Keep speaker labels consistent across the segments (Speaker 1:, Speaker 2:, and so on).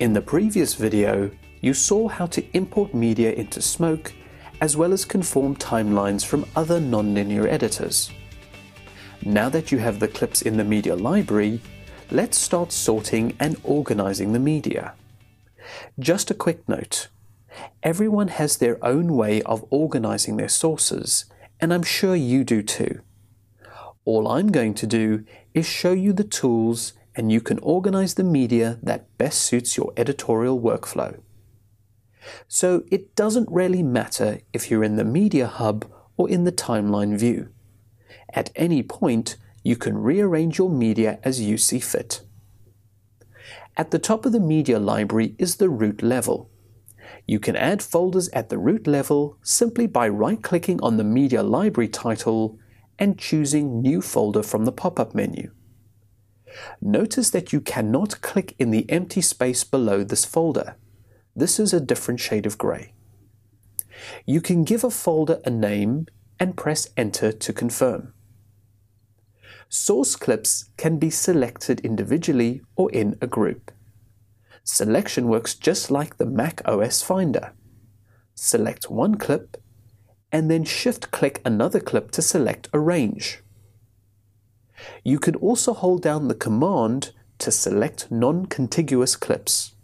Speaker 1: In the previous video, you saw how to import media into Smoke, as well as conform timelines from other nonlinear editors. Now that you have the clips in the media library, let's start sorting and organizing the media. Just a quick note. Everyone has their own way of organizing their sources, and I'm sure you do too. All I'm going to do is show you the tools and you can organize the media that best suits your editorial workflow. So it doesn't really matter if you're in the Media Hub or in the Timeline view. At any point, you can rearrange your media as you see fit. At the top of the media library is the root level. You can add folders at the root level simply by right-clicking on the media library title and choosing New Folder from the pop-up menu. Notice that you cannot click in the empty space below this folder. This is a different shade of grey. You can give a folder a name and press Enter to confirm. Source clips can be selected individually or in a group. Selection works just like the Mac OS Finder. Select one clip and then shift-click another clip to select a range. You can also hold down the command to select non-contiguous clips.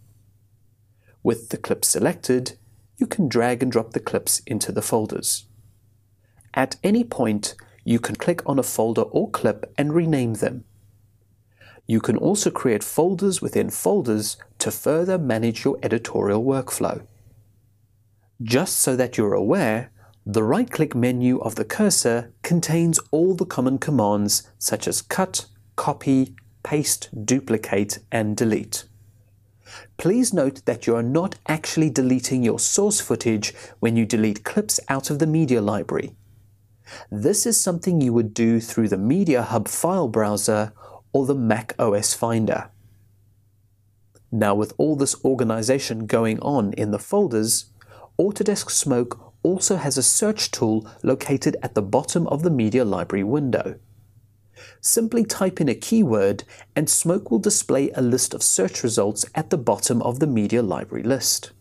Speaker 1: With the clip selected, you can drag and drop the clips into the folders. At any point, you can click on a folder or clip and rename them. You can also create folders within folders to further manage your editorial workflow. Just so that you're aware, the right-click menu of the cursor contains all the common commands such as cut, copy, paste, duplicate, and delete. Please note that you are not actually deleting your source footage when you delete clips out of the media library. This is something you would do through the Media Hub file browser or the Mac OS Finder. Now with all this organization going on in the folders, Autodesk Smoke also has a search tool located at the bottom of the Media Library window. Simply type in a keyword and Smoke will display a list of search results at the bottom of the Media Library list.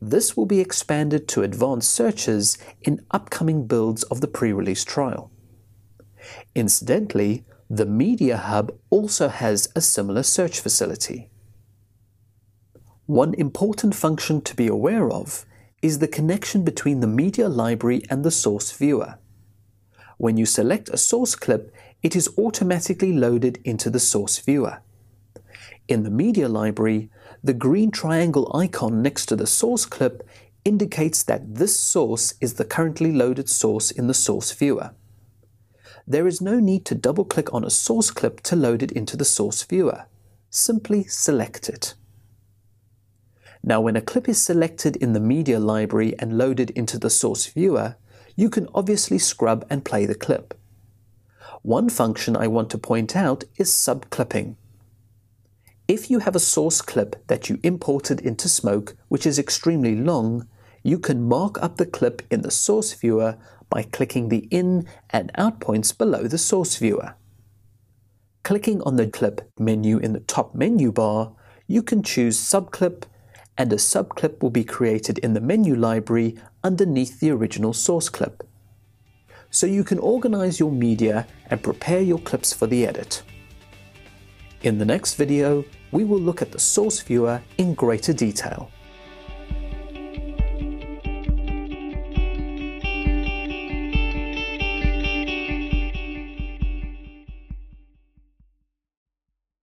Speaker 1: This will be expanded to advanced searches in upcoming builds of the pre-release trial. Incidentally, the Media Hub also has a similar search facility. One important function to be aware of is the connection between the media library and the source viewer. When you select a source clip, it is automatically loaded into the source viewer. In the media library, the green triangle icon next to the source clip indicates that this source is the currently loaded source in the source viewer. There is no need to double-click on a source clip to load it into the source viewer. Simply select it. Now when a clip is selected in the media library and loaded into the source viewer, you can obviously scrub and play the clip. One function I want to point out is subclipping. If you have a source clip that you imported into Smoke, which is extremely long, you can mark up the clip in the source viewer by clicking the in and out points below the source viewer. Clicking on the clip menu in the top menu bar, you can choose subclip and a subclip will be created in the menu library underneath the original source clip. So you can organize your media and prepare your clips for the edit. In the next video, we will look at the source viewer in greater detail.